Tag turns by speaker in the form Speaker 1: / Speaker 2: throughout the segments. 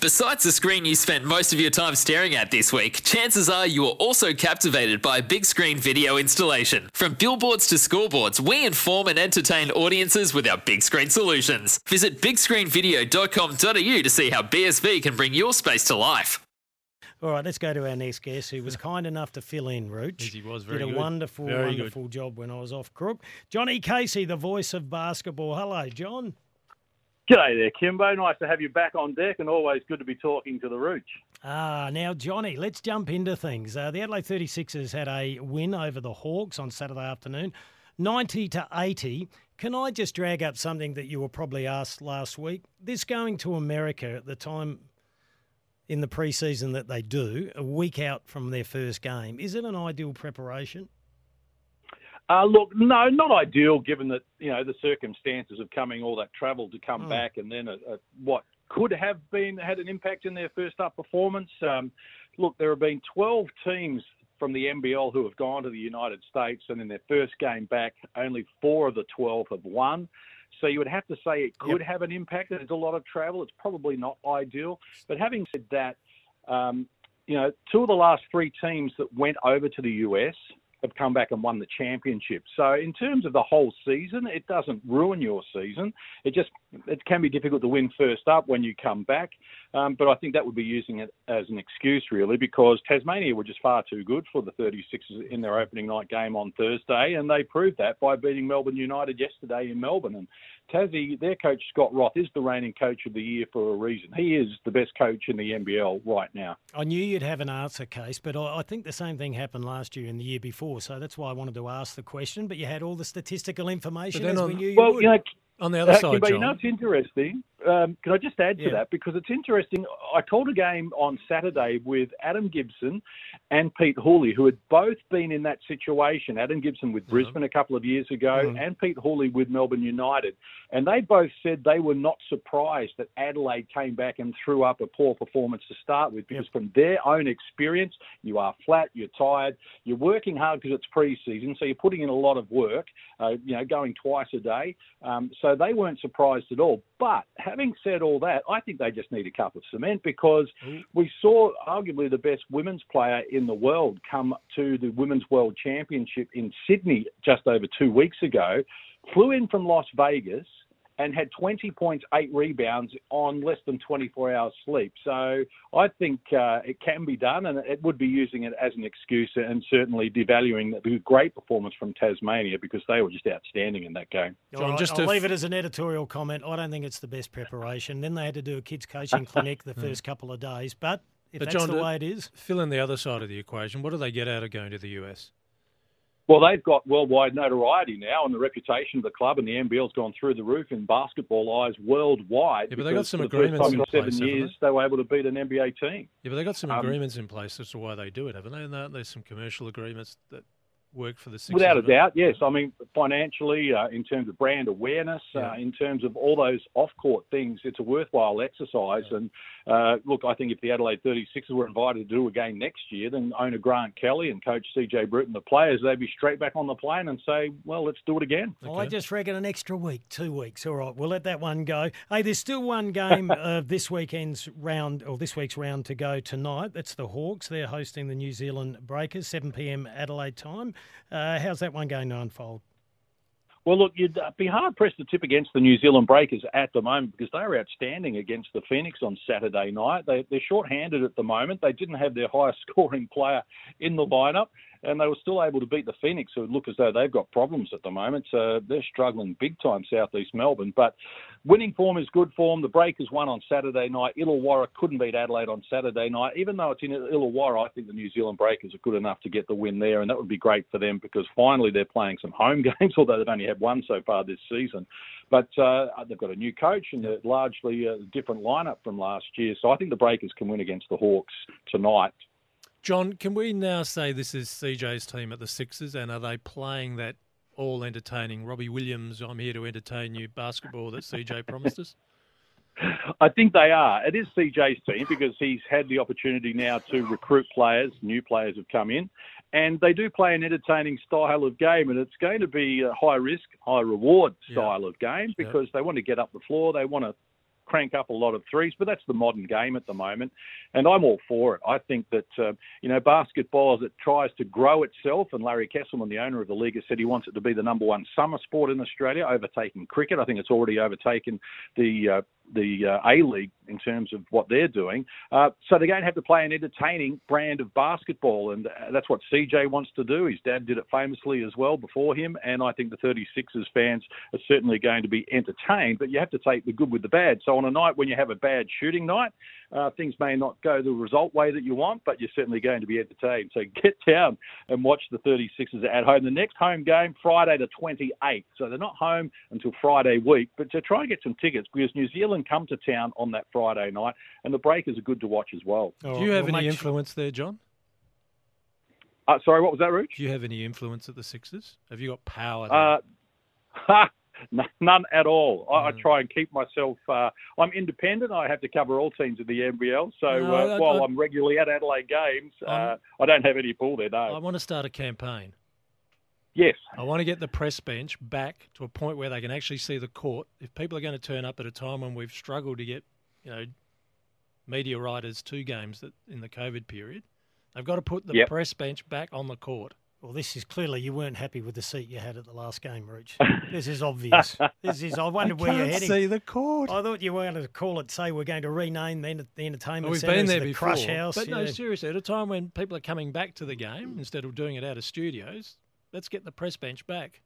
Speaker 1: Besides the screen you spent most of your time staring at this week, chances are you were also captivated by a big screen video installation. From billboards to scoreboards, we inform and entertain audiences with our big screen solutions. Visit bigscreenvideo.com.au to see how BSV can bring your space to life.
Speaker 2: All right, let's go to our next guest who was kind enough to fill in, Rooch.
Speaker 3: Yes, he was very
Speaker 2: Did a
Speaker 3: good.
Speaker 2: wonderful,
Speaker 3: Very good.
Speaker 2: wonderful job when I was off crook. Johnny Casey, the voice of basketball. Hello, John.
Speaker 4: G'day there, Kimbo. Nice to have you back on deck, and always good to be talking to the Rooch.
Speaker 2: Ah, now, Johnny, let's jump into things. Uh, the Adelaide 36ers had a win over the Hawks on Saturday afternoon, 90 to 80. Can I just drag up something that you were probably asked last week? This going to America at the time in the preseason that they do, a week out from their first game, is it an ideal preparation?
Speaker 4: Uh, look, no, not ideal given that you know the circumstances of coming all that travel to come
Speaker 2: Mm.
Speaker 4: back, and then a, a, what could have been had an impact in their first up performance. Um, look, there have been 12 teams from the NBL who have gone to the United States, and in their first game back, only four of the 12 have won. So you would have to say it could have an impact. There's a lot of travel. It's probably not ideal. But having said that, um, you know, two of the last three teams that went over to the US have come back and won the championship. So in terms of the whole season, it doesn't ruin your season. It just it can be difficult to win first up when you come back. Um, but I think that would be using it as an excuse really because Tasmania were just far too good for the 36ers in their opening night game on Thursday, and they proved that by beating Melbourne United yesterday in Melbourne. And Tassie, their coach Scott Roth is the reigning coach of the year for a reason. He is the best coach in the NBL right now.
Speaker 2: I knew you'd have an answer case, but I, I think the same thing happened last year and the year before. So that's why I wanted to ask the question. But you had all the statistical information as
Speaker 3: on-
Speaker 2: we knew you
Speaker 4: Well,
Speaker 2: would.
Speaker 4: you know,
Speaker 3: On the other
Speaker 4: Uh,
Speaker 3: side,
Speaker 4: but you
Speaker 3: John.
Speaker 4: know, it's interesting. Um, can I just add to
Speaker 2: Yeah.
Speaker 4: that? Because it's interesting. I called a game on Saturday with Adam Gibson and Pete Hawley, who had both been in that situation. Adam Gibson with Brisbane a couple of years ago,
Speaker 2: Mhm.
Speaker 4: and Pete Hawley with Melbourne United. And they both said they were not surprised that Adelaide came back and threw up a poor performance to start with, because from their own experience, you are flat, you're tired, you're working hard because it's pre-season, so you're putting in a lot of work. Uh, you know, going twice a day. Um, so they weren't surprised at all. But having said all that, I think they just need a cup of cement because mm. we saw arguably the best women's player in the world come to the Women's World Championship in Sydney just over two weeks ago, flew in from Las Vegas and had 20 points, eight rebounds on less than 24 hours sleep. So I think uh, it can be done, and it would be using it as an excuse and certainly devaluing the great performance from Tasmania because they were just outstanding in that game.
Speaker 3: John,
Speaker 2: right,
Speaker 3: just
Speaker 2: I'll
Speaker 3: to
Speaker 2: leave
Speaker 3: f-
Speaker 2: it as an editorial comment. I don't think it's the best preparation. Then they had to do a kids coaching clinic the first couple of days. But if
Speaker 3: But
Speaker 2: that's
Speaker 3: John,
Speaker 2: the way it is,
Speaker 3: Fill in the other side of the equation. What do they get out of going to the US?
Speaker 4: Well, they've got worldwide notoriety now, and the reputation of the club and the NBL's gone through the roof in basketball eyes worldwide.
Speaker 3: Yeah, but they got some
Speaker 4: the first
Speaker 3: agreements
Speaker 4: time
Speaker 3: in
Speaker 4: in seven
Speaker 3: place,
Speaker 4: years, they were able to beat an NBA team.
Speaker 3: Yeah, but they got some
Speaker 4: Um,
Speaker 3: agreements in place as to why they do it, haven't they? And there- there's some commercial agreements that work for the Sixers.
Speaker 4: Without a doubt, yes. I mean, financially, uh, in terms of brand awareness,
Speaker 3: Yeah.
Speaker 4: uh, in terms of all those off-court things, it's a worthwhile exercise. And uh, look, I think if the Adelaide 36ers were invited to do a game next year, then owner Grant Kelly and coach CJ Bruton, the players, they'd be straight back on the plane and say, "Well, let's do it again."
Speaker 2: I just reckon an extra week, two weeks. All right, we'll let that one go. Hey, there's still one game of this weekend's round, or this week's round to go tonight. That's the Hawks. They're hosting the New Zealand Breakers, 7 p.m. Adelaide time. Uh, how's that one going to unfold?
Speaker 4: Well, look, you'd uh, be hard pressed to tip against the New Zealand Breakers at the moment because they were outstanding against the Phoenix on Saturday night. They, they're short-handed at the moment. They didn't have their highest scoring player in the lineup, and they were still able to beat the Phoenix, who look as though they've got problems at the moment. So they're struggling big time, southeast Melbourne. But winning form is good form. The Breakers won on Saturday night. Illawarra couldn't beat Adelaide on Saturday night. Even though it's in Illawarra, I think the New Zealand Breakers are good enough to get the win there, and that would be great for them because finally they're playing some home games, although they've only had one so far this season. But uh, they've got a new coach and a largely a different lineup from last year. So I think the Breakers can win against the Hawks tonight.
Speaker 3: John, can we now say this is CJ's team at the Sixers, and are they playing that all entertaining Robbie Williams? I'm here to entertain you basketball that CJ promised us.
Speaker 4: I think they are. It is CJ's team because he's had the opportunity now to recruit players. New players have come in, and they do play an entertaining style of game, and it's going to be a high risk, high reward style of game because they want to get up the floor, they want to crank up a lot of threes, but that's the modern game at the moment, and I'm all for it. I think that uh, you know basketball as it tries to grow itself, and Larry Kestelman, the owner of the league, has said he wants it to be the number one summer sport in Australia, overtaking cricket. I think it's already overtaken the uh, the uh, A League in terms of what they're doing. Uh, so they're going to have to play an entertaining brand of basketball, and that's what CJ wants to do. His dad did it famously as well before him, and I think the 36ers fans are certainly going to be entertained, but you have to take the good with the bad. So on a night when you have a bad shooting night, uh, things may not go the result way that you want, but you're certainly going to be entertained. So get down and watch the 36ers at home. The next home game, Friday the 28th. So they're not home until Friday week, but to try and get some tickets because New Zealand come to town on that Friday night, and the Breakers are good to watch as well.
Speaker 3: Do you have well, any influence there, John?
Speaker 4: Uh, sorry, what was that, Rooch?
Speaker 3: Do you have any influence at the Sixers? Have you got power?
Speaker 4: Uh, None at all. I, I, try and keep myself. Uh, I'm independent. I have to cover all teams of the NBL. So no, uh, I, while I, am regularly at Adelaide games, uh, I don't have any pull there. No.
Speaker 3: I want to start a campaign.
Speaker 4: Yes.
Speaker 3: I want to get the press bench back to a point where they can actually see the court. If people are going to turn up at a time when we've struggled to get, you know, media writers to games that in the COVID period, they've got to put the yep. press bench back on the court.
Speaker 2: Well, this is clearly you weren't happy with the seat you had at the last game, Rooch. This is obvious. this is. I wonder I where you're heading.
Speaker 3: See the court.
Speaker 2: I thought you were going to call it. Say we're going to rename the, the entertainment well,
Speaker 3: we've
Speaker 2: centre
Speaker 3: been there
Speaker 2: the
Speaker 3: before,
Speaker 2: Crush House.
Speaker 3: But no, seriously, at a time when people are coming back to the game instead of doing it out of studios, let's get the press bench back.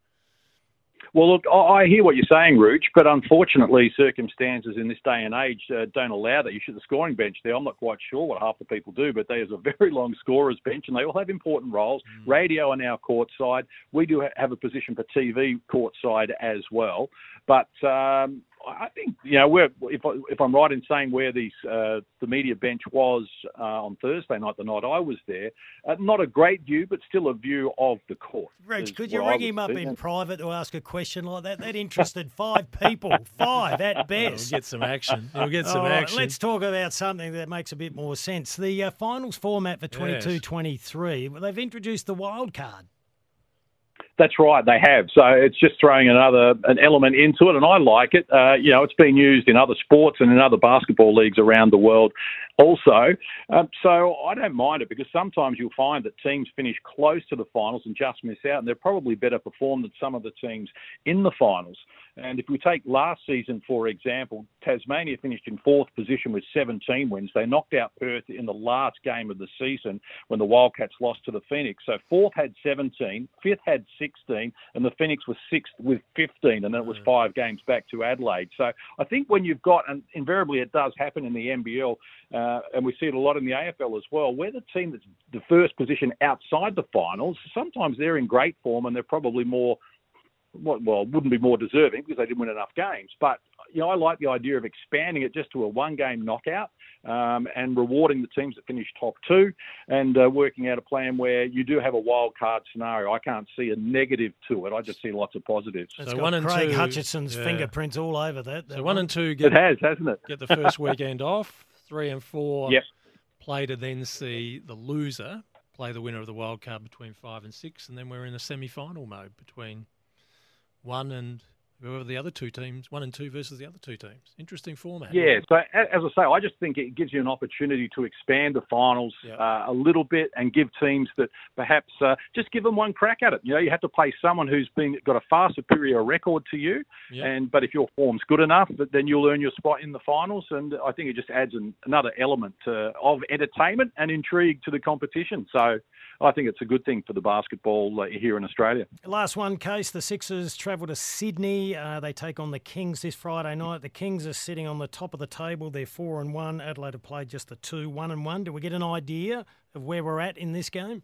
Speaker 4: Well, look, I hear what you're saying, Rooch, but unfortunately, circumstances in this day and age uh, don't allow that. You should the scoring bench there. I'm not quite sure what half the people do, but there's a very long scorers bench, and they all have important roles. Mm. Radio are now courtside. We do have a position for TV courtside as well, but um, I think you know where if I, if I'm right in saying where these uh, the media bench was uh, on Thursday night, the night I was there, uh, not a great view, but still a view of the court.
Speaker 2: Reg, could you ring him up in private to ask a question like that? That interested five people, five at best.
Speaker 3: We'll get some action. We'll get some right, action.
Speaker 2: Let's talk about something that makes a bit more sense. The uh, finals format for 22-23. Yes. They've introduced the wild card.
Speaker 4: That's right, they have. So it's just throwing another an element into it, and I like it. Uh, you know, it's been used in other sports and in other basketball leagues around the world, also. Um, so I don't mind it because sometimes you'll find that teams finish close to the finals and just miss out, and they're probably better performed than some of the teams in the finals. And if we take last season, for example, Tasmania finished in fourth position with 17 wins. They knocked out Perth in the last game of the season when the Wildcats lost to the Phoenix. So fourth had 17, fifth had 16, and the Phoenix was sixth with 15, and then it was mm. five games back to Adelaide. So I think when you've got, and invariably it does happen in the NBL, uh, and we see it a lot in the AFL as well, where the team that's the first position outside the finals, sometimes they're in great form and they're probably more well, wouldn't be more deserving because they didn't win enough games. But you know, I like the idea of expanding it just to a one-game knockout um, and rewarding the teams that finish top two, and uh, working out a plan where you do have a wild card scenario. I can't see a negative to it. I just see lots of positives.
Speaker 2: It's so one and Craig two, Hutchison's yeah. fingerprints all over that. that
Speaker 3: so one, one and two. Get,
Speaker 4: it has, hasn't it?
Speaker 3: Get the first weekend off. Three and four.
Speaker 4: Yep.
Speaker 3: Play to then see the loser play the winner of the wild card between five and six, and then we're in a semi-final mode between one and whoever the other two teams, one and two versus the other two teams. Interesting format.
Speaker 4: Yeah, so as I say, I just think it gives you an opportunity to expand the finals
Speaker 3: Yep.
Speaker 4: uh, a little bit and give teams that perhaps uh, just give them one crack at it. You know, you have to play someone who's been got a far superior record to you,
Speaker 3: Yep.
Speaker 4: and but if your form's good enough, then you'll earn your spot in the finals. And I think it just adds an, another element uh, of entertainment and intrigue to the competition. So I think it's a good thing for the basketball uh, here in Australia.
Speaker 2: Last one, Case. The Sixers travel to Sydney. Uh, they take on the Kings this Friday night. The Kings are sitting on the top of the table. They're four and one. Adelaide have played just the two, one and one. Do we get an idea of where we're at in this game?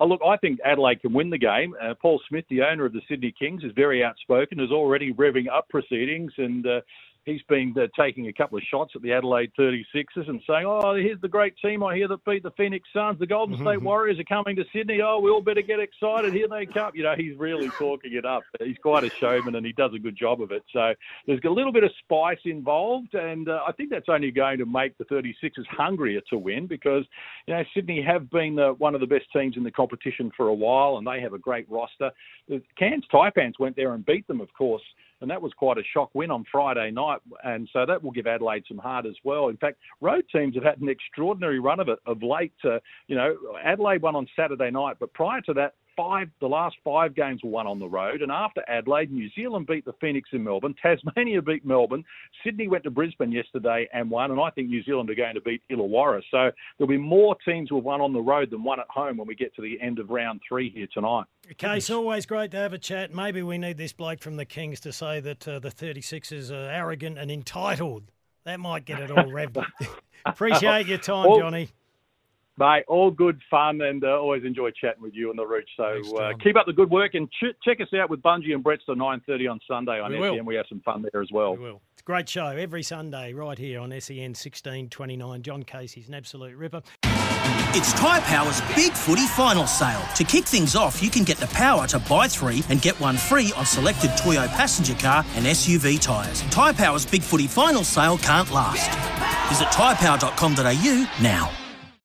Speaker 4: Oh, look, I think Adelaide can win the game. Uh, Paul Smith, the owner of the Sydney Kings, is very outspoken, is already revving up proceedings, and uh, he's been uh, taking a couple of shots at the Adelaide 36ers and saying, oh, here's the great team I hear that beat the Phoenix Suns. The Golden State Warriors are coming to Sydney. Oh, we all better get excited. Here they come. You know, he's really talking it up. He's quite a showman, and he does a good job of it. So there's a little bit of spice involved, and uh, I think that's only going to make the 36ers hungrier to win because, you know, Sydney have been uh, one of the best teams in the competition for a while, and they have a great roster. The Cairns Taipans went there and beat them, of course, and that was quite a shock win on Friday night, and so that will give Adelaide some heart as well. In fact, road teams have had an extraordinary run of it of late. Uh, you know, Adelaide won on Saturday night, but prior to that, five the last five games were won on the road, and after Adelaide, New Zealand beat the Phoenix in Melbourne, Tasmania beat Melbourne, Sydney went to Brisbane yesterday and won, and I think New Zealand are going to beat Illawarra. So there'll be more teams who have won on the road than one at home when we get to the end of round three here tonight.
Speaker 2: Okay, Case, always great to have a chat. Maybe we need this bloke from the Kings to say that uh, the 36ers are arrogant and entitled. That might get it all revved. Appreciate your time,
Speaker 4: Well,
Speaker 2: Johnny.
Speaker 4: Mate, all good fun and uh, always enjoy chatting with you on the Rooch. So
Speaker 3: Thanks,
Speaker 4: uh, keep up the good work and ch- check us out with Bungie and Brett's at 9.30 on Sunday on
Speaker 3: We
Speaker 4: SEN.
Speaker 3: will.
Speaker 4: We have some fun there as well.
Speaker 3: We will.
Speaker 2: It's a great show every Sunday right here on SEN 1629. John Casey's an absolute ripper.
Speaker 5: It's Tyre Power's Big Footy Final Sale. To kick things off, you can get the power to buy three and get one free on selected Toyo passenger car and SUV tyres. Tyre Power's Big Footy Final Sale can't last. Visit tyrepower.com.au now.